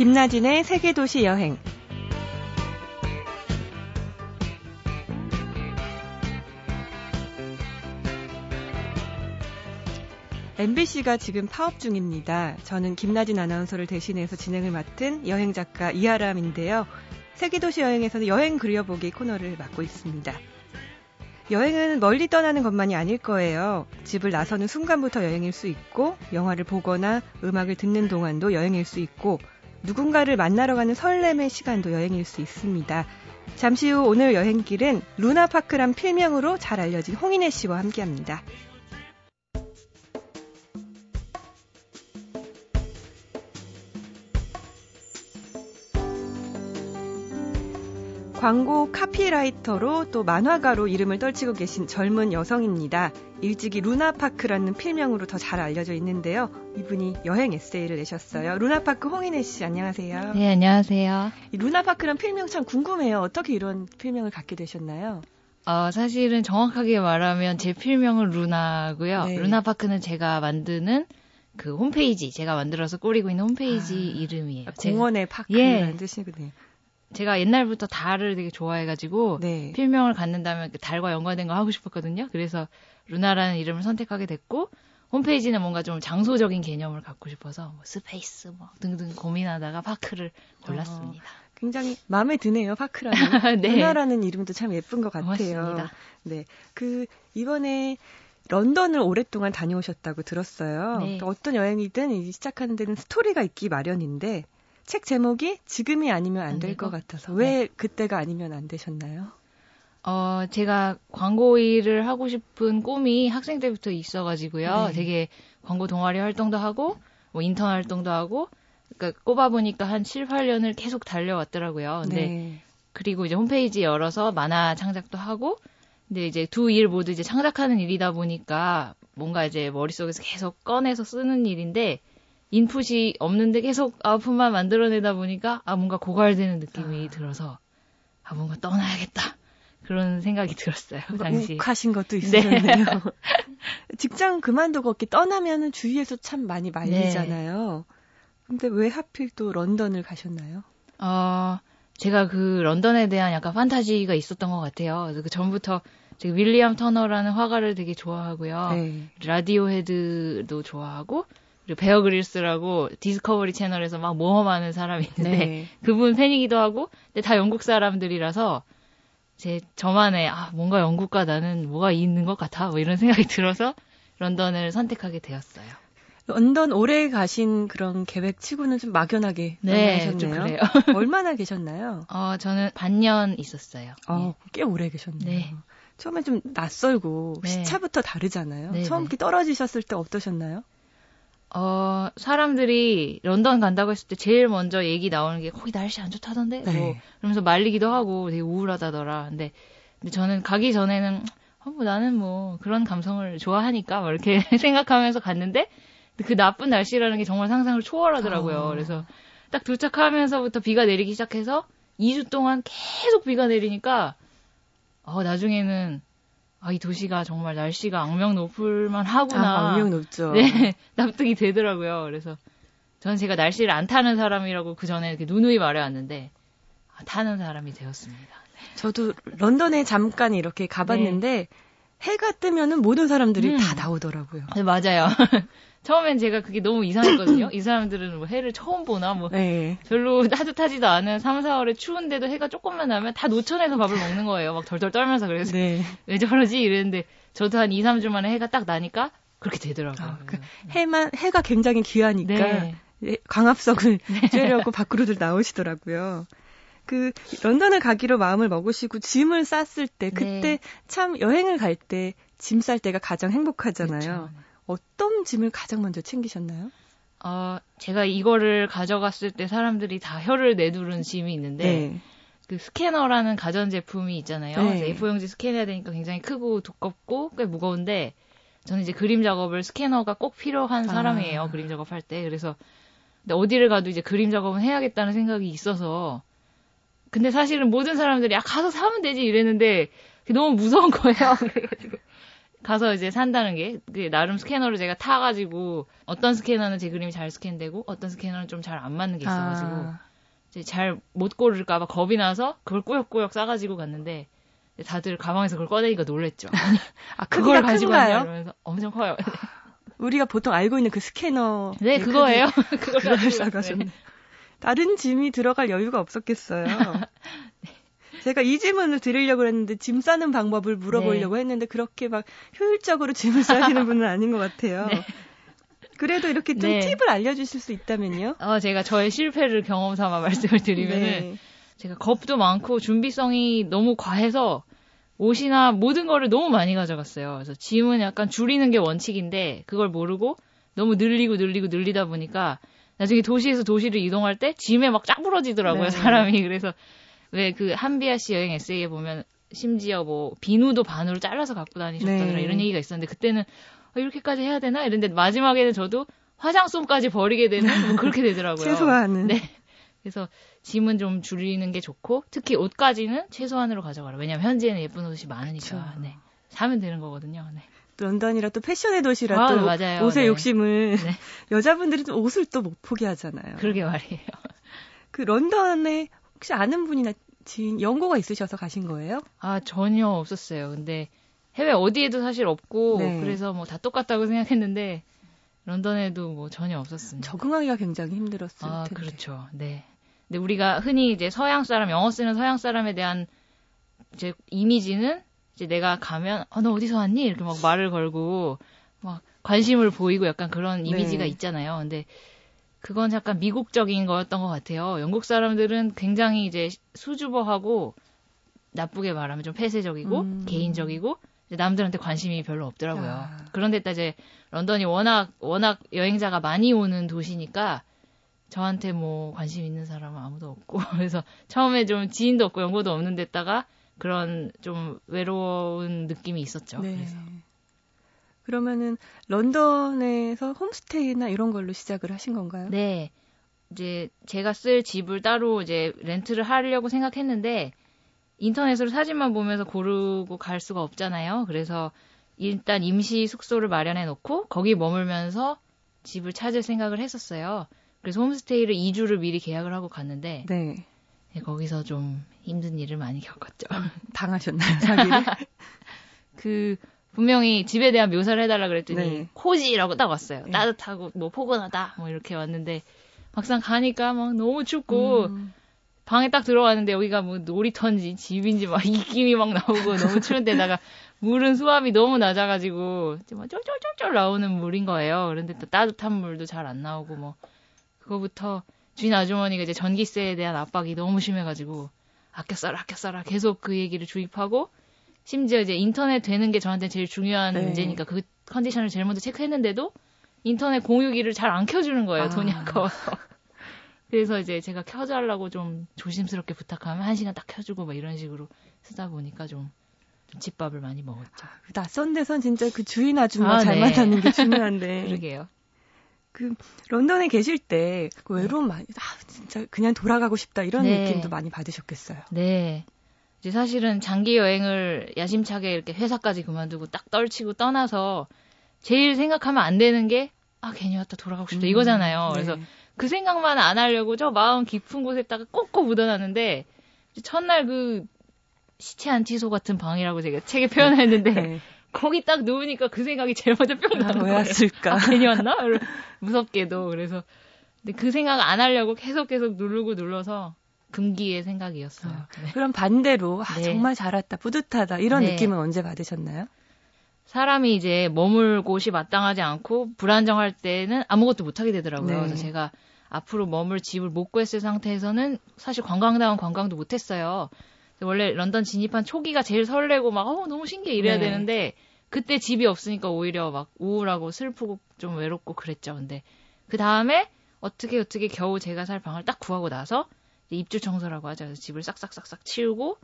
김나진의 세계도시 여행. MBC가 지금 파업 중입니다. 저는 김나진 아나운서를 대신해서 진행을 맡은 여행 작가 이하람인데요. 세계도시 여행에서는 여행 그려보기 코너를 맡고 있습니다. 여행은 멀리 떠나는 것만이 아닐 거예요. 집을 나서는 순간부터 여행일 수 있고, 영화를 보거나 음악을 듣는 동안도 여행일 수 있고, 누군가를 만나러 가는 설렘의 시간도 여행일 수 있습니다. 잠시 후 오늘 여행길은 루나파크란 필명으로 잘 알려진 홍인혜 씨와 함께 합니다. 광고 카피라이터로 또 만화가로 이름을 떨치고 계신 젊은 여성입니다. 일찍이 루나파크라는 필명으로 더 잘 알려져 있는데요. 이분이 여행 에세이를 내셨어요. 루나파크 홍인혜 씨, 안녕하세요. 네, 안녕하세요. 이 루나파크란 필명 참 궁금해요. 어떻게 이런 필명을 갖게 되셨나요? 어, 사실은 정확하게 말하면 제 필명은 루나고요. 네. 루나파크는 제가 만드는 그 홈페이지, 제가 만들어서 꾸리고 있는 홈페이지 아, 이름이에요. 공원의 파크라는 예. 뜻이군요. 제가 옛날부터 달을 되게 좋아해가지고 네. 필명을 갖는다면 그 달과 연관된 거 하고 싶었거든요. 그래서 루나라는 이름을 선택하게 됐고 홈페이지는 뭔가 좀 장소적인 개념을 갖고 싶어서 뭐 스페이스 뭐 등등 고민하다가 파크를 골랐습니다. 굉장히 마음에 드네요, 파크라는. 네. 루나라는 이름도 참 예쁜 것 같아요. 고맙습니다. 네. 그, 이번에 런던을 오랫동안 다녀오셨다고 들었어요. 네. 또 어떤 여행이든 이 시작하는 데는 스토리가 있기 마련인데, 책 제목이 지금이 아니면 안 될 것 같아서 왜 그때가 아니면 안 되셨나요? 어, 제가 광고 일을 하고 싶은 꿈이 학생 때부터 있어가지고요. 네. 되게 광고 동아리 활동도 하고, 뭐 인턴 활동도 하고, 그러니까 꼽아보니까 한 7, 8년을 계속 달려왔더라고요. 근데 네. 그리고 이제 홈페이지 열어서 만화 창작도 하고, 근데 이제 두 일 모두 이제 창작하는 일이다 보니까 뭔가 이제 머릿속에서 계속 꺼내서 쓰는 일인데, 인풋이 없는데 계속 아웃풋만 만들어내다 보니까, 아, 뭔가 고갈되는 느낌이 들어서, 아, 뭔가 떠나야겠다. 그런 생각이 들었어요, 그 당시. 욱하신 것도 있으셨네요. 직장 그만두고 이렇게 떠나면은 주위에서 참 많이 말리잖아요. 네. 근데 왜 하필 또 런던을 가셨나요? 어, 제가 그 런던에 대한 약간 판타지가 있었던 것 같아요. 그래서 그 전부터 제가 윌리엄 터너라는 화가를 되게 좋아하고요. 네. 라디오 헤드도 좋아하고, 베어 그릴스라고 디스커버리 채널에서 막 모험하는 사람이 있는데, 네. 그분 팬이기도 하고, 근데 다 영국 사람들이라서, 제, 저만의, 아, 뭔가 영국과 나는 뭐가 있는 것 같아. 뭐 이런 생각이 들어서, 런던을 선택하게 되었어요. 런던 오래 가신 그런 계획 치고는 좀 막연하게 네. 좀 그래요. 얼마나 계셨나요? 어, 저는 반년 있었어요. 어, 꽤 오래 계셨네요. 네. 처음에 좀 낯설고 네. 시차부터 다르잖아요. 네, 처음 네. 떨어지셨을 때 어떠셨나요? 어, 사람들이 런던 간다고 했을 때 제일 먼저 얘기 나오는 게 거기 날씨 안 좋다던데? 네. 뭐, 그러면서 말리기도 하고 되게 우울하다더라. 근데, 근데 저는 가기 전에는, 어, 뭐 나는 뭐 그런 감성을 좋아하니까 막 이렇게 생각하면서 갔는데, 그 나쁜 날씨라는 게 정말 상상을 초월하더라고요. 아. 그래서 딱 도착하면서부터 비가 내리기 시작해서 2주 동안 계속 비가 내리니까, 어, 나중에는, 아, 이 도시가 정말 날씨가 악명 높을만 하구나. 아, 악명 높죠. 네, 납득이 되더라고요. 그래서 저는 제가 날씨를 안 타는 사람이라고 그 전에 이렇게 누누이 말해왔는데 아, 타는 사람이 되었습니다. 저도 런던에 잠깐 이렇게 가봤는데 해가 뜨면은 모든 사람들이 음. 다 나오더라고요. 네, 맞아요. 처음엔 제가 그게 너무 이상했거든요. 이 사람들은 뭐 해를 처음 보나 뭐 네. 별로 따뜻하지도 않은 3, 4월에 추운데도 해가 조금만 나면 다 노천에서 밥을 먹는 거예요. 막 덜덜 떨면서 그래서 네. 왜 저러지 이랬는데 저도 한 2, 3주 만에 해가 딱 나니까 그렇게 되더라고요. 아, 그 해만 해가 굉장히 귀하니까 네. 예, 광합성을 쬐려고 밖으로들 나오시더라고요. 그 런던을 가기로 마음을 먹으시고 짐을 쌌을 때 그때 네. 참 여행을 갈 때 짐 쌀 때가 가장 행복하잖아요. 그렇죠. 어떤 짐을 가장 먼저 챙기셨나요? 어, 제가 이거를 가져갔을 때 사람들이 다 혀를 내두른 짐이 있는데 그 스캐너라는 가전 제품이 있잖아요. 네. 그래서 A4용지 스캔해야 되니까 굉장히 크고 두껍고 꽤 무거운데 저는 이제 그림 작업을 스캐너가 꼭 필요한 아. 사람이에요. 그림 작업할 때. 그래서 근데 어디를 가도 이제 그림 작업은 해야겠다는 생각이 있어서 근데 사실은 모든 사람들이 아 가서 사면 되지 이랬는데 너무 무서운 거예요. 그래가지고 가서 이제 산다는 게, 그 나름 스캐너를 제가 타가지고, 어떤 스캐너는 제 그림이 잘 스캔되고, 어떤 스캐너는 좀 잘 안 맞는 게 있어가지고, 아, 잘못 고를까봐 겁이 나서 그걸 꾸역꾸역 싸가지고 갔는데, 다들 가방에서 그걸 꺼내니까 놀랬죠. 아 그걸 가지고 왔냐? 이러면서 엄청 커요. 우리가 보통 알고 있는 그 스캐너. 네, 그거예요. 그걸 그걸 가지고 싸가셨네. 왔어요. 다른 짐이 들어갈 여유가 없었겠어요. 제가 이 질문을 드리려고 했는데 짐 싸는 방법을 물어보려고 했는데 그렇게 막 효율적으로 짐을 싸시는 분은 아닌 것 같아요. 네. 그래도 이렇게 좀 네. 팁을 알려주실 수 있다면요. 어, 제가 저의 실패를 경험 삼아 말씀을 드리면은, 네. 제가 겁도 많고 준비성이 너무 과해서 옷이나 모든 거를 너무 많이 가져갔어요. 그래서 짐은 약간 줄이는 게 원칙인데 그걸 모르고 너무 늘리고 늘리고 늘리다 보니까 나중에 도시에서 도시를 이동할 때 짐에 막 쫙 부러지더라고요, 네. 사람이. 그래서 왜 그 한비아 씨 여행 에세이에 보면 심지어 뭐 비누도 반으로 잘라서 갖고 다니셨다더라 네. 이런 얘기가 있었는데 그때는 어, 이렇게까지 해야 되나? 이랬는데 마지막에는 저도 화장솜까지 버리게 되는 뭐 그렇게 되더라고요. 최소한은. 네. 그래서 짐은 좀 줄이는 게 좋고 특히 옷까지는 최소한으로 가져가라. 왜냐면 현지에는 예쁜 옷이 많으니까. 그쵸. 네. 사면 되는 거거든요. 네. 런던이라 또 패션의 도시라 아, 또 맞아요. 옷에 네. 욕심을 네. 여자분들이 또 옷을 또 못 포기하잖아요. 그러게 말이에요. 그 런던에 혹시 아는 분이나 지인 연고가 있으셔서 가신 거예요? 아, 전혀 없었어요. 근데 해외 어디에도 사실 없고 네. 그래서 뭐 다 똑같다고 생각했는데 런던에도 뭐 전혀 없었습니다. 적응하기가 굉장히 힘들었을 아, 텐데. 그렇죠. 네. 근데 우리가 흔히 이제 서양 사람, 영어 쓰는 서양 사람에 대한 이제 이미지는 이제 내가 가면, 어, 너 어디서 왔니? 이렇게 막 말을 걸고, 막 관심을 보이고 약간 그런 이미지가 네. 있잖아요. 근데 그건 약간 미국적인 거였던 것 같아요. 영국 사람들은 굉장히 이제 수줍어하고 나쁘게 말하면 좀 폐쇄적이고 음. 개인적이고 이제 남들한테 관심이 별로 없더라고요. 아. 그런데다 이제 런던이 워낙 워낙 여행자가 많이 오는 도시니까 저한테 뭐 관심 있는 사람은 아무도 없고 그래서 처음에 좀 지인도 없고 연고도 없는 데다가 그런 좀 외로운 느낌이 있었죠. 네. 그래서 그러면은 런던에서 홈스테이나 이런 걸로 시작을 하신 건가요? 네. 이제 제가 쓸 집을 따로 이제 렌트를 하려고 생각했는데 인터넷으로 사진만 보면서 고르고 갈 수가 없잖아요. 그래서 일단 임시 숙소를 마련해 놓고 거기 머물면서 집을 찾을 생각을 했었어요. 그래서 홈스테이를 2주를 미리 계약을 하고 갔는데 네. 네, 거기서 좀 힘든 일을 많이 겪었죠. 당하셨나요, 사기를? 그 분명히 집에 대한 묘사를 해달라 그랬더니 네. 코지라고 딱 왔어요. 네. 따뜻하고 뭐 포근하다 뭐 이렇게 왔는데 막상 가니까 막 너무 춥고 음, 방에 딱 들어갔는데 여기가 뭐 놀이터인지 집인지 막 입김이 막 나오고 너무 추운 데다가 물은 수압이 너무 낮아가지고 막 쫄쫄쫄쫄 나오는 물인 거예요. 그런데 또 따뜻한 물도 잘 안 나오고 뭐 그거부터 주인 아주머니가 이제 전기세에 대한 압박이 너무 심해가지고 아껴 써라 아껴 써라 계속 그 얘기를 주입하고 심지어 이제 인터넷 되는 게 저한테 제일 중요한 네. 문제니까 그 컨디션을 제일 먼저 체크했는데도 인터넷 공유기를 잘 안 켜주는 거예요. 아. 돈이 아까워서. 그래서 이제 제가 켜달라고 좀 조심스럽게 부탁하면 한 시간 딱 켜주고 막 이런 식으로 쓰다 보니까 좀, 좀 집밥을 많이 먹었죠. 그 낯선 데선 진짜 그 주인 아줌마 아, 잘 네. 만나는 게 중요한데. 그러게요. 그 런던에 계실 때 그 외로움 많이 아 진짜 그냥 돌아가고 싶다 이런 네. 느낌도 많이 받으셨겠어요. 네. 이제 사실은 장기 여행을 야심차게 이렇게 회사까지 그만두고 딱 떨치고 떠나서 제일 생각하면 안 되는 게 아, 괜히 왔다 돌아가고 싶다 이거잖아요. 네. 그래서 그 생각만 안 하려고 저 마음 깊은 곳에다가 꼭꼭 묻어놨는데 첫날 그 시체 안치소 같은 방이라고 제가 책에 표현했는데 네. 거기 딱 누우니까 그 생각이 제일 먼저 뿅 아, 나는 왜 거예요. 왔을까? 아, 괜히 왔나? 무섭게도 그래서 근데 그 생각 안 하려고 계속 계속 누르고 눌러서 금기의 생각이었어요. 네. 그럼 반대로 아, 네. 정말 잘 왔다 뿌듯하다 이런 네. 느낌은 언제 받으셨나요? 사람이 이제 머물 곳이 마땅하지 않고 불안정할 때는 아무것도 못하게 되더라고요. 네. 그래서 제가 앞으로 머물 집을 못 구했을 상태에서는 사실 관광다운 관광도 못했어요. 원래 런던 진입한 초기가 제일 설레고 막 어, 너무 신기해 이래야 네. 되는데 그때 집이 없으니까 오히려 막 우울하고 슬프고 좀 외롭고 그랬죠. 근데 그 다음에 어떻게 어떻게 겨우 제가 살 방을 딱 구하고 나서 입주 청소라고 하죠. 그래서 집을 싹싹싹싹 치우고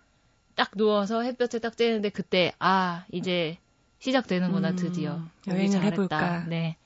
딱 누워서 햇볕에 딱 쬐는데 그때 아 이제 시작되는구나 음, 드디어 오길 여행을 잘했다. 해볼까. 네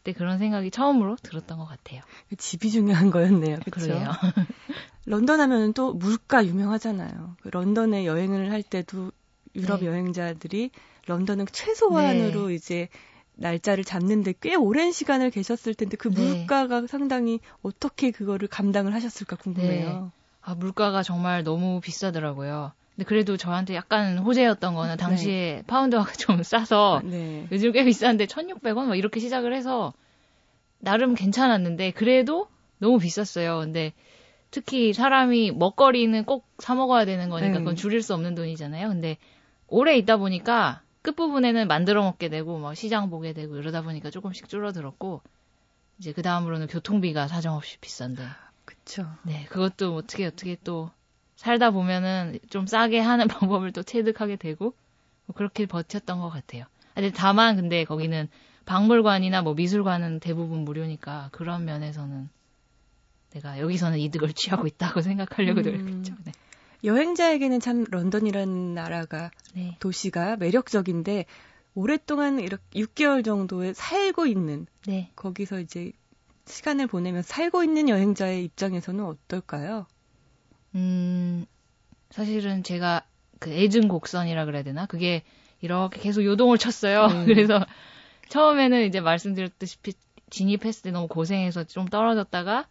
그때 그런 생각이 처음으로 들었던 것 같아요. 집이 중요한 거였네요. 그렇죠? 런던 하면은 또 물가 유명하잖아요. 그 런던에 여행을 할 때도 유럽 네. 여행자들이 런던은 최소한으로 네. 이제 날짜를 잡는데 꽤 오랜 시간을 계셨을 텐데 그 네. 물가가 상당히 어떻게 그거를 감당을 하셨을까 궁금해요. 아, 물가가 정말 너무 비싸더라고요. 근데 그래도 저한테 약간 호재였던 거는 당시에 파운드가 좀 싸서 네. 요즘 꽤 비싼데 1,600원 막 이렇게 시작을 해서 나름 괜찮았는데 그래도 너무 비쌌어요. 근데 특히 사람이 먹거리는 꼭 사 먹어야 되는 거니까 네. 그건 줄일 수 없는 돈이잖아요. 근데 오래 있다 보니까 끝부분에는 만들어 먹게 되고 막 시장 보게 되고 이러다 보니까 조금씩 줄어들었고 이제 그 다음으로는 교통비가 사정없이 비싼데 그쵸. 네, 그것도 어떻게 어떻게 또 살다 보면은 좀 싸게 하는 방법을 또 체득하게 되고 뭐 그렇게 버텼던 것 같아요. 아, 근데 다만 근데 거기는 박물관이나 뭐 미술관은 대부분 무료니까 그런 면에서는 내가 여기서는 이득을 취하고 있다고 생각하려고 음. 노력했죠. 네. 여행자에게는 참 런던이라는 나라가 네. 도시가 매력적인데 오랫동안 이렇게 6개월 정도에 살고 있는 네. 거기서 이제 시간을 보내면 살고 있는 여행자의 입장에서는 어떨까요? 음, 사실은 제가 그 애증 곡선이라 그래야 되나? 그게 이렇게 계속 요동을 쳤어요. 음. 그래서 처음에는 이제 말씀드렸듯이 진입했을 때 너무 고생해서 좀 떨어졌다가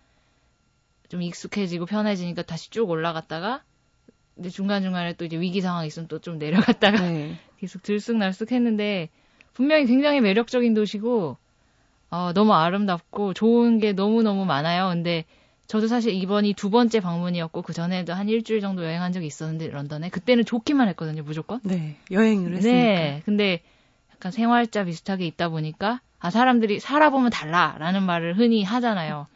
좀 익숙해지고 편해지니까 다시 쭉 올라갔다가 근데 중간중간에 또 이제 위기 상황이 있으면 또 좀 내려갔다가 네. 계속 들쑥날쑥 했는데 분명히 굉장히 매력적인 도시고 어, 너무 아름답고 좋은 게 너무너무 많아요. 근데 저도 사실 이번이 두 번째 방문이었고 그 전에도 한 일주일 정도 여행한 적이 있었는데 런던에 그때는 좋기만 했거든요, 무조건. 네. 여행을 했으니까. 네. 근데 약간 생활자 비슷하게 있다 보니까 아 사람들이 살아보면 달라라는 말을 흔히 하잖아요.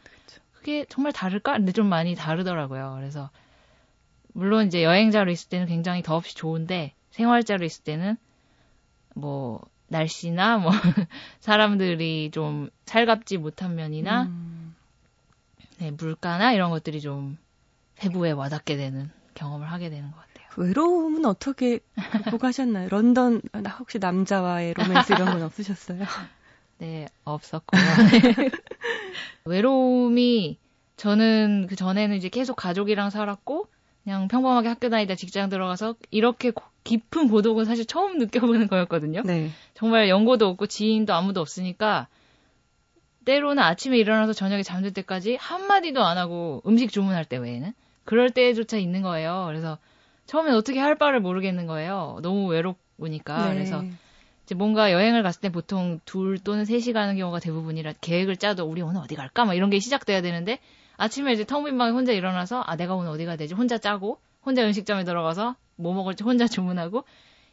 그게 정말 다를까? 근데 좀 많이 다르더라고요. 그래서 물론 이제 여행자로 있을 때는 굉장히 더없이 좋은데 생활자로 있을 때는 뭐 날씨나 뭐 사람들이 좀 살갑지 못한 면이나 음, 네, 물가나 이런 것들이 좀 세부에 와닿게 되는 경험을 하게 되는 것 같아요. 외로움은 어떻게 극복하셨나요? 런던 나 혹시 남자와의 로맨스 이런 건 없으셨어요? 네, 없었고요. 외로움이 저는 그 전에는 이제 계속 가족이랑 살았고 그냥 평범하게 학교 다니다 직장 들어가서 이렇게 고- 깊은 고독은 사실 처음 느껴보는 거였거든요. 네. 정말 연고도 없고 지인도 아무도 없으니까 때로는 아침에 일어나서 저녁에 잠들 때까지 한마디도 안 하고 음식 주문할 때 외에는 그럴 때조차 있는 거예요. 그래서 처음엔 어떻게 할 바를 모르겠는 거예요. 너무 외롭으니까. 네. 그래서 이제 뭔가 여행을 갔을 때 보통 둘 또는 셋이 가는 경우가 대부분이라 계획을 짜도 우리 오늘 어디 갈까? 막 이런 게 시작돼야 되는데 아침에 이제 텅 빈 방에 혼자 일어나서 아 내가 오늘 어디 가야 되지? 혼자 짜고 혼자 음식점에 들어가서 뭐 먹을지 혼자 주문하고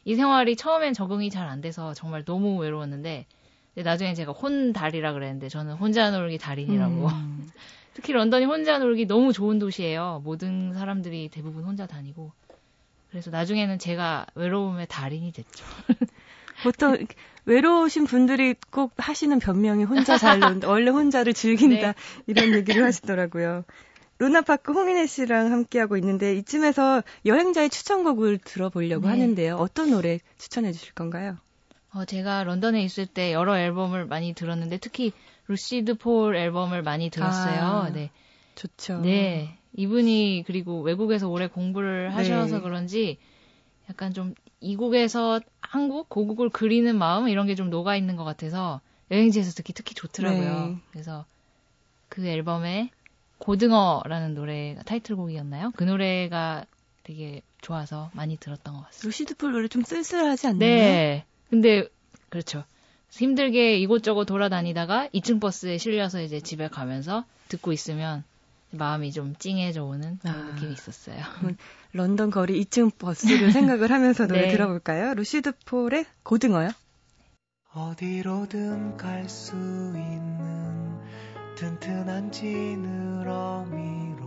이 생활이 처음엔 적응이 잘 안 돼서 정말 너무 외로웠는데 나중에 제가 혼달이라 그랬는데 저는 혼자 놀기 달인이라고 음. 특히 런던이 혼자 놀기 너무 좋은 도시예요. 모든 사람들이 대부분 혼자 다니고 그래서 나중에는 제가 외로움의 달인이 됐죠. 보통 외로우신 분들이 꼭 하시는 변명이 혼자 잘 논다. 원래 혼자를 즐긴다. 네. 이런 얘기를 하시더라고요. 루나파크 홍인혜 씨랑 함께하고 있는데 이쯤에서 여행자의 추천곡을 들어보려고 네. 하는데요. 어떤 노래 추천해 주실 건가요? 어, 제가 런던에 있을 때 여러 앨범을 많이 들었는데 특히 루시드 폴 앨범을 많이 들었어요. 아. 네. 좋죠. 네. 이분이 그리고 외국에서 오래 공부를 하셔서 네. 그런지 약간 좀 이국에서 한국 고국을 그리는 마음 이런 게 좀 녹아 있는 것 같아서 여행지에서 듣기 특히 좋더라고요. 네. 그래서 그 앨범에 고등어라는 노래가 타이틀곡이었나요? 그 노래가 되게 좋아서 많이 들었던 것 같습니다. 루시드 폴 노래 좀 쓸쓸하지 않나요? 네. 근데 그렇죠. 힘들게 이곳저곳 돌아다니다가 2층 버스에 실려서 이제 집에 가면서 듣고 있으면 마음이 좀 찡해져 오는 아. 느낌이 있었어요. 런던 거리 2층 버스를 생각을 하면서 노래 네. 들어볼까요? 루시드 폴의 고등어요? 어디로든 갈 수 있는 튼튼한 지느러미로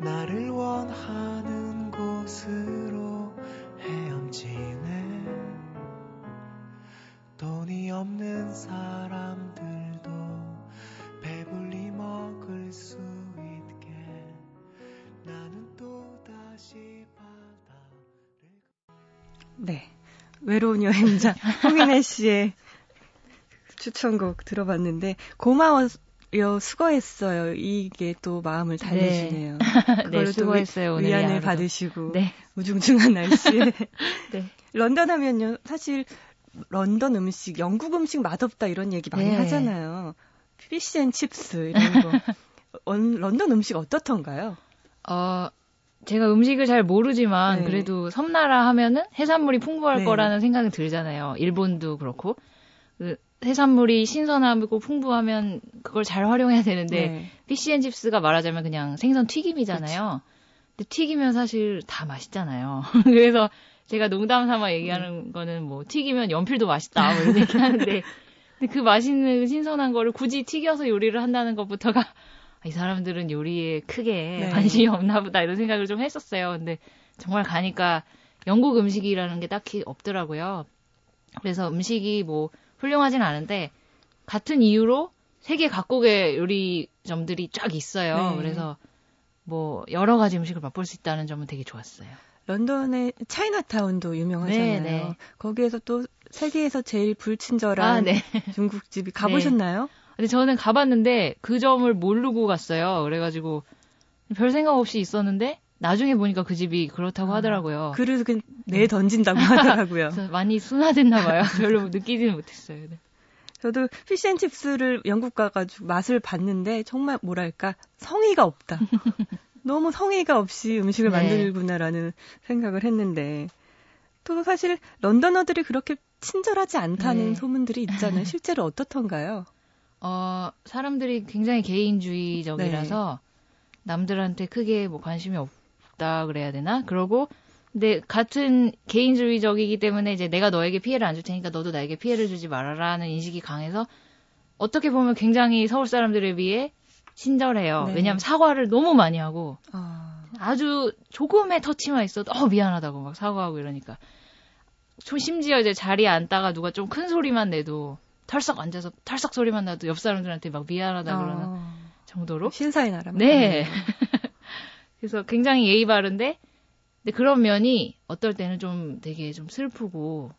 나를 원하는 곳으로 없는 사람들도 배불리 먹을 수 있게 나는 또 다시 바다를 네. 외로운 여행자 홍인혜 씨의 추천곡 들어봤는데 고마워를 여 수고했어요. 이게 또 마음을 달래주네요. 네, 수고했어요. 오늘 위안을 하루도. 받으시고 네. 우중충한 날씨에 네. 런던 하면요 사실 런던 음식, 영국 음식 맛없다 이런 얘기 많이 네. 하잖아요. 피시앤칩스 이런 거. 원- 런던 음식 어떻던가요? 어, 제가 음식을 잘 모르지만 네. 그래도 섬나라 하면은 해산물이 풍부할 네. 거라는 생각이 들잖아요. 일본도 그렇고. 그 해산물이 신선하고 풍부하면 그걸 잘 활용해야 되는데 네. 피시앤칩스가 말하자면 그냥 생선 튀김이잖아요. 근데 튀기면 사실 다 맛있잖아요. 그래서 제가 농담 삼아 얘기하는 거는 뭐 튀기면 연필도 맛있다 뭐 이런 얘기 하는데 근데 그 맛있는 신선한 거를 굳이 튀겨서 요리를 한다는 것부터가 아, 이 사람들은 요리에 크게 네. 관심이 없나 보다 이런 생각을 좀 했었어요. 근데 정말 가니까 영국 음식이라는 게 딱히 없더라고요. 그래서 음식이 뭐 훌륭하진 않은데 같은 이유로 세계 각국의 요리점들이 쫙 있어요. 네. 그래서 뭐 여러 가지 음식을 맛볼 수 있다는 점은 되게 좋았어요. 런던의 차이나타운도 유명하잖아요. 네, 네. 거기에서 또 세계에서 제일 불친절한 아, 네. 중국집이 가보셨나요? 근데 저는 가봤는데 그 점을 모르고 갔어요. 그래가지고 별 생각 없이 있었는데 나중에 보니까 그 집이 그렇다고 아, 하더라고요. 그릇을 그냥 내 던진다고 하더라고요. 그래서 많이 순화됐나 봐요. 별로 느끼지는 못했어요. 네. 저도 피시앤칩스를 영국 가가지고 맛을 봤는데 정말 뭐랄까 성의가 없다. 너무 성의가 없이 음식을 네. 만들구나라는 생각을 했는데 또 사실 런던어들이 그렇게 친절하지 않다는 네. 소문들이 있잖아요. 실제로 어떻던가요? 어, 사람들이 굉장히 개인주의적이라서 남들한테 크게 뭐 관심이 없다 그래야 되나? 그러고 근데 같은 개인주의적이기 때문에 이제 내가 너에게 피해를 안 줄 테니까 너도 나에게 피해를 주지 말아라는 인식이 강해서 어떻게 보면 굉장히 서울 사람들에 비해 친절해요. 네. 왜냐하면 사과를 너무 많이 하고 아, 아주 조금의 터치만 있어도 어 미안하다고 막 사과하고 이러니까 좀 심지어 이제 자리에 앉다가 누가 좀 큰 소리만 내도 털썩 앉아서 털썩 소리만 나도 옆 사람들한테 막 미안하다 그러는 아, 정도로 신사의 나라. 네. 그래서 굉장히 예의 바른데 근데 그런 면이 어떨 때는 좀 되게 좀 슬프고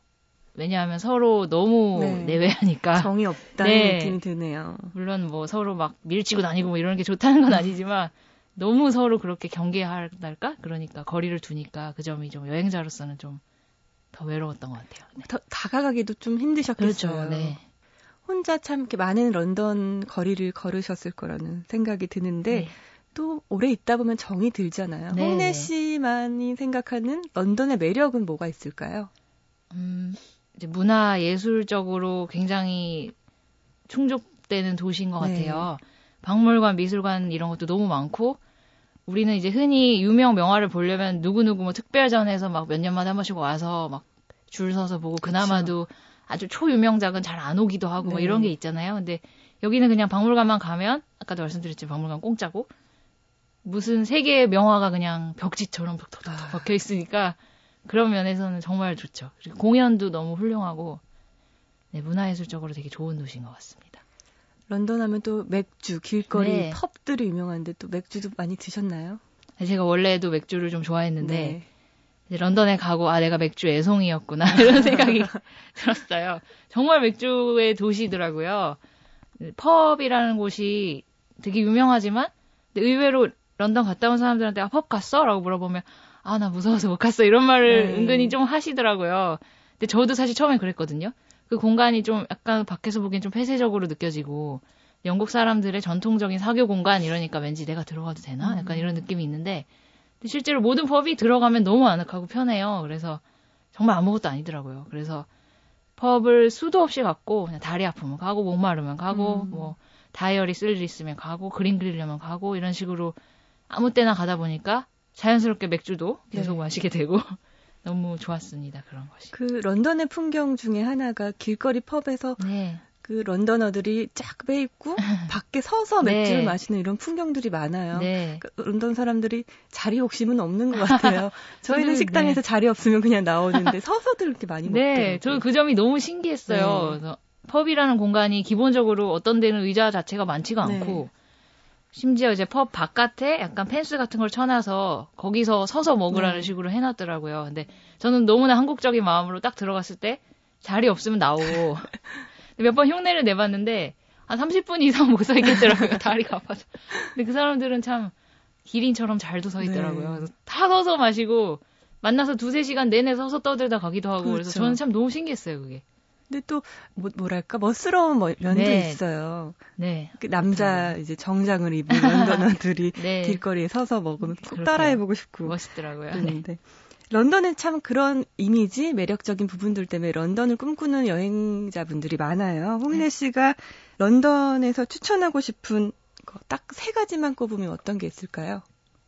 왜냐하면 서로 너무 네. 내외하니까 정이 없다는 네. 느낌이 드네요. 물론 뭐 서로 막 밀치고 다니고 뭐 이런 게 좋다는 건 아니지만 너무 서로 그렇게 경계할까? 그러니까 거리를 두니까 그 점이 좀 여행자로서는 좀 더 외로웠던 것 같아요. 네. 더 다가가기도 좀 힘드셨겠어요. 그렇죠. 네. 혼자 참 이렇게 많은 런던 거리를 걸으셨을 거라는 생각이 드는데 네. 또 오래 있다 보면 정이 들잖아요. 네, 홍래 네. 씨만이 생각하는 런던의 매력은 뭐가 있을까요? 음, 문화 예술적으로 굉장히 충족되는 도시인 것 네. 같아요. 박물관, 미술관 이런 것도 너무 많고 우리는 이제 흔히 유명 명화를 보려면 누구누구 뭐 특별전에서 막 몇 년마다 한 번씩 와서 막 줄 서서 보고 그나마도 아주 초유명작은 잘 안 오기도 하고 뭐 네. 이런 게 있잖아요. 근데 여기는 그냥 박물관만 가면 아까도 말씀드렸지 박물관 공짜고 무슨 세계의 명화가 그냥 벽지처럼 톡톡톡 아. 박혀 있으니까 그런 면에서는 정말 좋죠. 공연도 너무 훌륭하고 네, 문화예술적으로 되게 좋은 도시인 것 같습니다. 런던 하면 또 맥주, 길거리, 네. 펍들이 유명한데 또 맥주도 많이 드셨나요? 제가 원래도 맥주를 좀 좋아했는데 네. 런던에 가고 아 내가 맥주 애송이었구나 이런 생각이 들었어요. 정말 맥주의 도시더라고요. 펍이라는 곳이 되게 유명하지만 의외로 런던 갔다 온 사람들한테 아 펍 갔어? 라고 물어보면 아 나 무서워서 못 갔어 이런 말을 네. 은근히 좀 하시더라고요. 근데 저도 사실 처음엔 그랬거든요. 그 공간이 좀 약간 밖에서 보기엔 좀 폐쇄적으로 느껴지고 영국 사람들의 전통적인 사교 공간 이러니까 왠지 내가 들어가도 되나? 약간 이런 느낌이 있는데 실제로 모든 펍이 들어가면 너무 아늑하고 편해요. 그래서 정말 아무것도 아니더라고요. 그래서 펍을 수도 없이 갔고 그냥 다리 아프면 가고 목 마르면 가고 음. 뭐 다이어리 쓸 일 있으면 가고 그림 그리려면 가고 이런 식으로 아무 때나 가다 보니까 자연스럽게 맥주도 계속 네. 마시게 되고 너무 좋았습니다. 그런 것이. 그 런던의 풍경 중에 하나가 길거리 펍에서 네. 그 런던어들이 쫙 빼입고 밖에 서서 네. 맥주를 마시는 이런 풍경들이 많아요. 네. 그 런던 사람들이 자리 욕심은 없는 것 같아요. 저희는 저는, 식당에서 네. 자리 없으면 그냥 나오는데 서서들 이렇게 많이 먹더라고요. 네, 저는 그 점이 너무 신기했어요. 네. 펍이라는 공간이 기본적으로 어떤 데는 의자 자체가 많지가 네. 않고 심지어 이제 펍 바깥에 약간 펜스 같은 걸 쳐놔서 거기서 서서 먹으라는 네. 식으로 해놨더라고요. 근데 저는 너무나 한국적인 마음으로 딱 들어갔을 때 자리 없으면 나오고 몇 번 흉내를 내봤는데 한 30분 이상 못 서 있겠더라고요. 다리가 아파서. 근데 그 사람들은 참 기린처럼 잘도 서 있더라고요. 네. 그래서 다 서서 마시고 만나서 두세 시간 내내 서서 떠들다 가기도 하고 그래서 그렇죠. 저는 참 너무 신기했어요, 그게. 근데 또 뭐, 뭐랄까 멋스러운 뭐- 면도 네. 있어요. 네. 그 남자 이제 정장을 입은 런던어들이 네. 길거리에 서서 먹으면 꼭 그렇게요. 따라해보고 싶고 멋있더라고요. 네. 그랬는데 런던은 참 그런 이미지 매력적인 부분들 때문에 런던을 꿈꾸는 여행자분들이 많아요. 네. 홍인혜 씨가 런던에서 추천하고 싶은 딱 세 가지만 꼽으면 어떤 게 있을까요?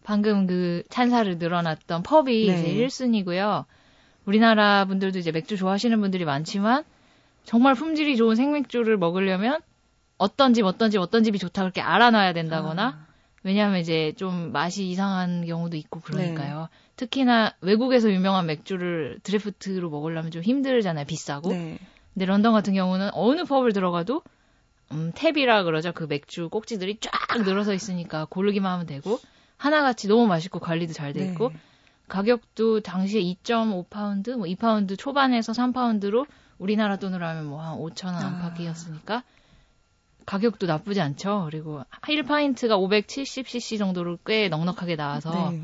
방금 그 찬사를 늘어났던 펍이 네. 이제 1순위고요. 우리나라 분들도 이제 맥주 좋아하시는 분들이 많지만 정말 품질이 좋은 생맥주를 먹으려면 어떤 집, 어떤 집, 어떤 집이 좋다 그렇게 알아놔야 된다거나 아, 왜냐하면 이제 좀 맛이 이상한 경우도 있고 네. 그러니까요. 특히나 외국에서 유명한 맥주를 draft로 먹으려면 좀 힘들잖아요. 비싸고. 네. 근데 런던 같은 경우는 어느 펍을 들어가도 음, tap이라 그러죠. 그 맥주 꼭지들이 쫙 늘어서 있으니까 고르기만 하면 되고 하나같이 너무 맛있고 관리도 잘 돼 있고 네. 가격도 당시에 2.5파운드, 뭐 2파운드 초반에서 3파운드로 우리나라 돈으로 하면 뭐 한 5천 원 아. 안팎이었으니까 가격도 나쁘지 않죠. 그리고 1파인트가 570cc 정도로 꽤 넉넉하게 나와서 네.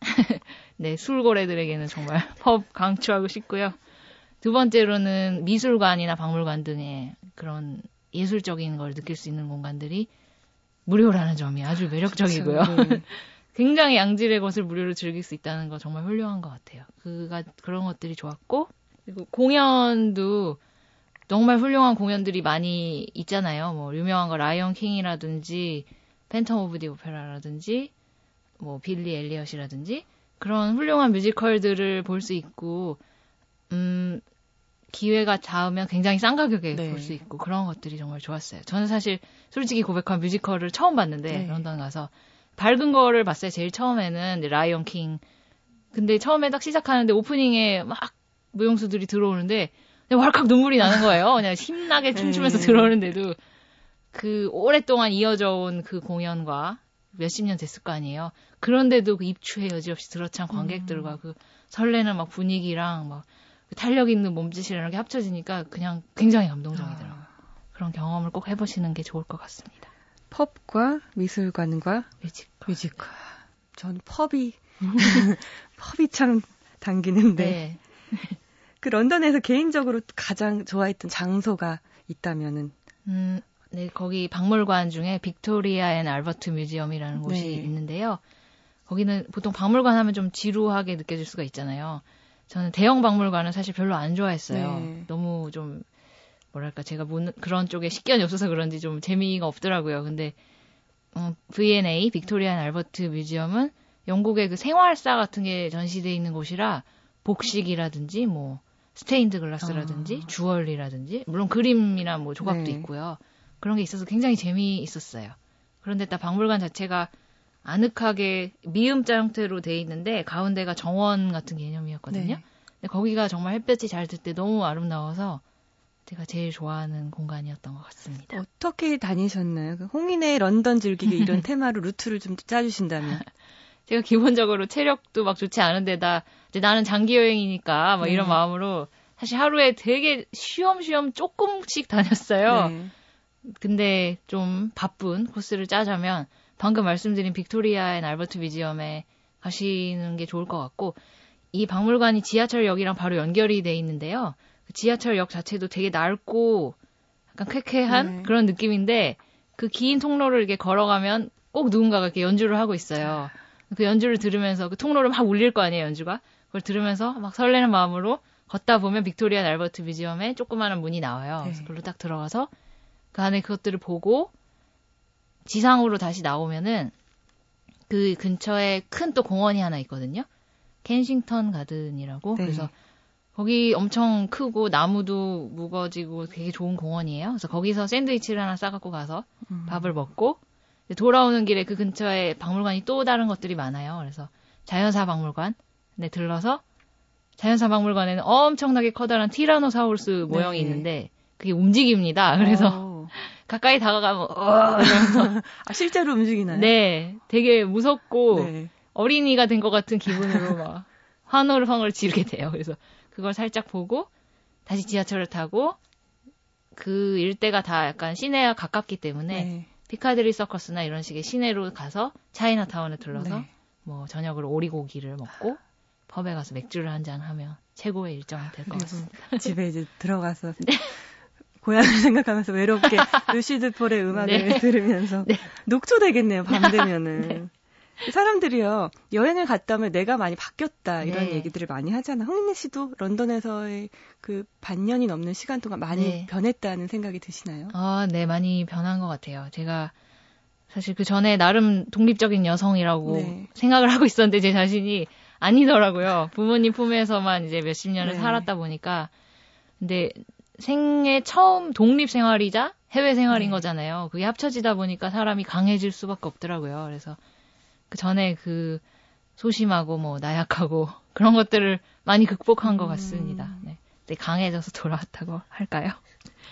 네, 술고래들에게는 정말 펍 강추하고 싶고요. 두 번째로는 미술관이나 박물관 등의 그런 예술적인 걸 느낄 수 있는 공간들이 무료라는 점이 아주 매력적이고요. 네. 굉장히 양질의 것을 무료로 즐길 수 있다는 거 정말 훌륭한 것 같아요. 그가 그런 것들이 좋았고 그리고 공연도 정말 훌륭한 공연들이 많이 있잖아요. 뭐 유명한 거 라이언 킹이라든지 Phantom of the Opera라든지 뭐 빌리 엘리엇이라든지 그런 훌륭한 뮤지컬들을 볼 수 있고 음 기회가 닿으면 굉장히 싼 가격에 네. 볼수 있고 그런 것들이 정말 좋았어요. 저는 사실 솔직히 고백하면 뮤지컬을 처음 봤는데 네. 런던 가서 밝은 거를 봤어요. 제일 처음에는 라이언 킹. 근데 처음에 딱 시작하는데 오프닝에 막 무용수들이 들어오는데 그냥 왈칵 눈물이 나는 거예요. 그냥 힘나게 춤추면서 네. 들어오는데도 그 오랫동안 이어져 온 그 공연과 몇십 년 됐을 거 아니에요. 그런데도 그 입추의 여지없이 들어찬 관객들과 그 설레는 막 분위기랑 막그 탄력 있는 몸짓이랑 이렇게 합쳐지니까 그냥 굉장히 감동적이더라고요. 아, 그런 경험을 꼭 해보시는 게 좋을 것 같습니다. 펍과 미술관과 뮤직. 뮤지컬. 전 펍이 펍이 참 당기는데 네. 그 런던에서 개인적으로 가장 좋아했던 장소가 있다면은 음, 네, 거기 박물관 중에 빅토리아 앤 알버트 뮤지엄이라는 곳이 네. 있는데요. 거기는 보통 박물관 하면 좀 지루하게 느껴질 수가 있잖아요. 저는 대형 박물관은 사실 별로 안 좋아했어요. 네. 너무 좀 뭐랄까 제가 문- 그런 쪽에 식견이 없어서 그런지 좀 재미가 없더라고요. 근데 음, V&A 빅토리아 앤 알버트 뮤지엄은 영국의 그 생활사 같은 게 전시돼 있는 곳이라 복식이라든지 뭐 스테인드 글라스라든지 아. 주얼리라든지 물론 그림이나 뭐 조각도 네. 있고요. 그런 게 있어서 굉장히 재미있었어요. 그런데 딱 박물관 자체가 아늑하게 미음자 형태로 돼 있는데 가운데가 정원 같은 개념이었거든요. 네. 근데 거기가 정말 햇볕이 잘 들 때 너무 아름다워서 제가 제일 좋아하는 공간이었던 것 같습니다. 어떻게 다니셨나요? 그 홍인의 런던 즐기기 이런 테마로 루트를 좀 짜주신다면. 제가 기본적으로 체력도 막 좋지 않은데다 이제 나는 장기 여행이니까 막 이런 네. 마음으로 사실 하루에 되게 쉬엄쉬엄 조금씩 다녔어요. 네. 근데 좀 바쁜 코스를 짜자면 방금 말씀드린 빅토리아 앤 알버트 뮤지엄에 가시는 게 좋을 것 같고 이 박물관이 지하철역이랑 바로 연결이 돼 있는데요. 그 지하철역 자체도 되게 넓고 약간 쾌쾌한 네. 그런 느낌인데 그 긴 통로를 이렇게 걸어가면 꼭 누군가가 이렇게 연주를 하고 있어요. 그 연주를 들으면서 그 통로를 막 울릴 거 아니에요, 연주가. 그걸 들으면서 막 설레는 마음으로 걷다 보면 빅토리아 앤 알버트 뮤지엄에 조그마한 문이 나와요. 그래서 네. 그걸로 딱 들어가서 그 안에 그것들을 보고 지상으로 다시 나오면은 그 근처에 큰 또 공원이 하나 있거든요. 켄싱턴 가든이라고. 네. 그래서 거기 엄청 크고 나무도 무거지고 되게 좋은 공원이에요. 그래서 거기서 샌드위치를 하나 싸갖고 가서 음. 밥을 먹고 돌아오는 길에 그 근처에 박물관이 또 다른 것들이 많아요. 그래서 자연사 박물관 네 들러서 자연사 박물관에는 엄청나게 커다란 티라노사우루스 모형이 네. 있는데 그게 움직입니다. 그래서 어. 가까이 다가가면 어 이러면서 아, 실제로 움직이나요? 네 되게 무섭고 네. 어린이가 된 것 같은 기분으로 막 환호를 황을 지르게 돼요. 그래서 그걸 살짝 보고 다시 지하철을 타고 그 일대가 다 약간 시내와 가깝기 때문에 네. 피카드리 서커스나 이런 식의 시내로 가서 차이나타운에 들러서 네. 뭐 저녁으로 오리고기를 먹고 펍에 가서 맥주를 한 잔 하면 최고의 일정이 될 것 같습니다. 집에 이제 들어가서 고향을 생각하면서 외롭게 루시드 폴의 음악을 네. 들으면서 네. 녹초되겠네요. 밤 되면은. 사람들이요 여행을 갔다 오면 내가 많이 바뀌었다 이런 네. 얘기들을 많이 하잖아. 홍인혜 씨도 런던에서의 그 반년이 넘는 시간 동안 많이 네. 변했다는 생각이 드시나요? 아, 네, 많이 변한 것 같아요. 제가 사실 그 전에 나름 독립적인 여성이라고 네. 생각을 하고 있었는데 제 자신이 아니더라고요. 부모님 품에서만 이제 몇십 년을 네. 살았다 보니까. 근데 생애 처음 독립 생활이자 해외 생활인 네. 거잖아요. 그게 합쳐지다 보니까 사람이 강해질 수밖에 없더라고요. 그래서 그 전에 그 소심하고 뭐 나약하고 그런 것들을 많이 극복한 것 음. 같습니다. 네. 네, 강해져서 돌아왔다고 할까요?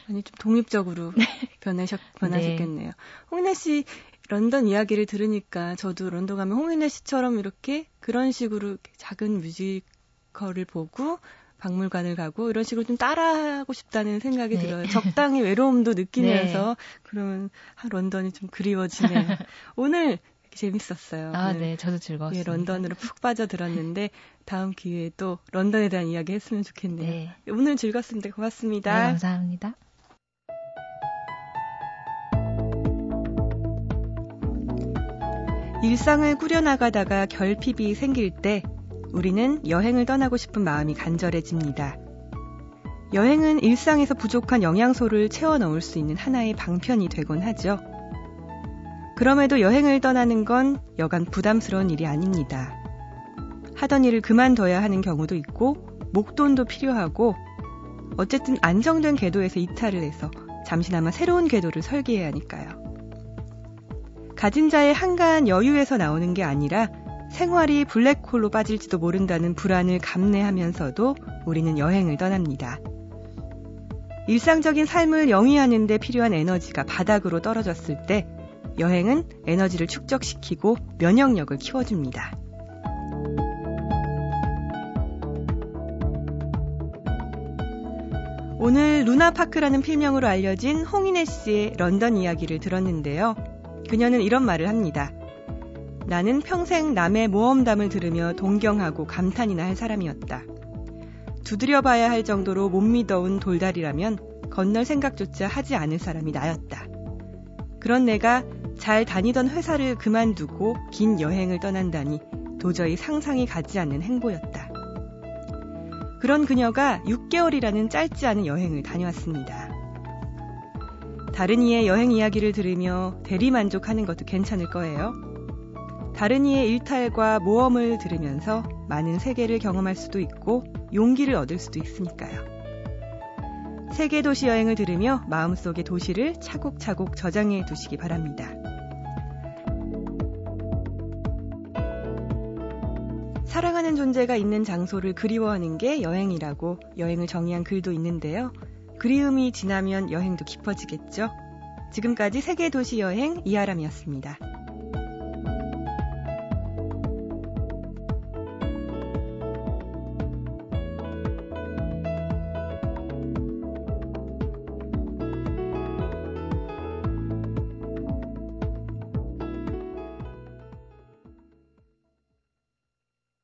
아니 좀 독립적으로 변하셨 변하셨겠네요. 홍인혜 씨 런던 이야기를 들으니까 저도 런던 가면 홍인혜 씨처럼 이렇게 그런 식으로 작은 뮤지컬을 보고 박물관을 가고 이런 식으로 좀 따라하고 싶다는 생각이 네. 들어요. 적당히 외로움도 느끼면서 그러면 아, 런던이 좀 그리워지네요. 오늘 재밌었어요. 아, 오늘 네, 저도 예, 즐거웠습니다. 런던으로 푹 빠져들었는데 다음 기회에 또 런던에 대한 이야기 했으면 좋겠네요. 네. 오늘 즐거웠습니다. 네, 고맙습니다. 감사합니다. 일상을 꾸려나가다가 결핍이 생길 때 우리는 여행을 떠나고 싶은 마음이 간절해집니다. 여행은 일상에서 부족한 영양소를 채워 넣을 수 있는 하나의 방편이 되곤 하죠. 그럼에도 여행을 떠나는 건 여간 부담스러운 일이 아닙니다. 하던 일을 그만둬야 하는 경우도 있고, 목돈도 필요하고, 어쨌든 안정된 궤도에서 이탈을 해서 잠시나마 새로운 궤도를 설계해야 하니까요. 가진 자의 한가한 여유에서 나오는 게 아니라 생활이 블랙홀로 빠질지도 모른다는 불안을 감내하면서도 우리는 여행을 떠납니다. 일상적인 삶을 영위하는 데 필요한 에너지가 바닥으로 떨어졌을 때 여행은 에너지를 축적시키고 면역력을 키워줍니다. 오늘 루나파크라는 필명으로 알려진 홍인혜 씨의 런던 이야기를 들었는데요. 그녀는 이런 말을 합니다. 나는 평생 남의 모험담을 들으며 동경하고 감탄이나 할 사람이었다. 두드려봐야 할 정도로 못 믿어온 돌다리라면 건널 생각조차 하지 않을 사람이 나였다. 그런 내가 잘 다니던 회사를 그만두고 긴 여행을 떠난다니 도저히 상상이 가지 않는 행보였다. 그런 그녀가 6개월이라는 짧지 않은 여행을 다녀왔습니다. 다른 이의 여행 이야기를 들으며 대리 만족하는 것도 괜찮을 거예요. 다른 이의 일탈과 모험을 들으면서 많은 세계를 경험할 수도 있고 용기를 얻을 수도 있으니까요. 세계 도시 여행을 들으며 마음속의 도시를 차곡차곡 저장해 두시기 바랍니다. 존재가 있는 장소를 그리워하는 게 여행이라고 여행을 정의한 글도 있는데요. 그리움이 지나면 여행도 깊어지겠죠. 지금까지 세계 도시 여행 이하람이었습니다.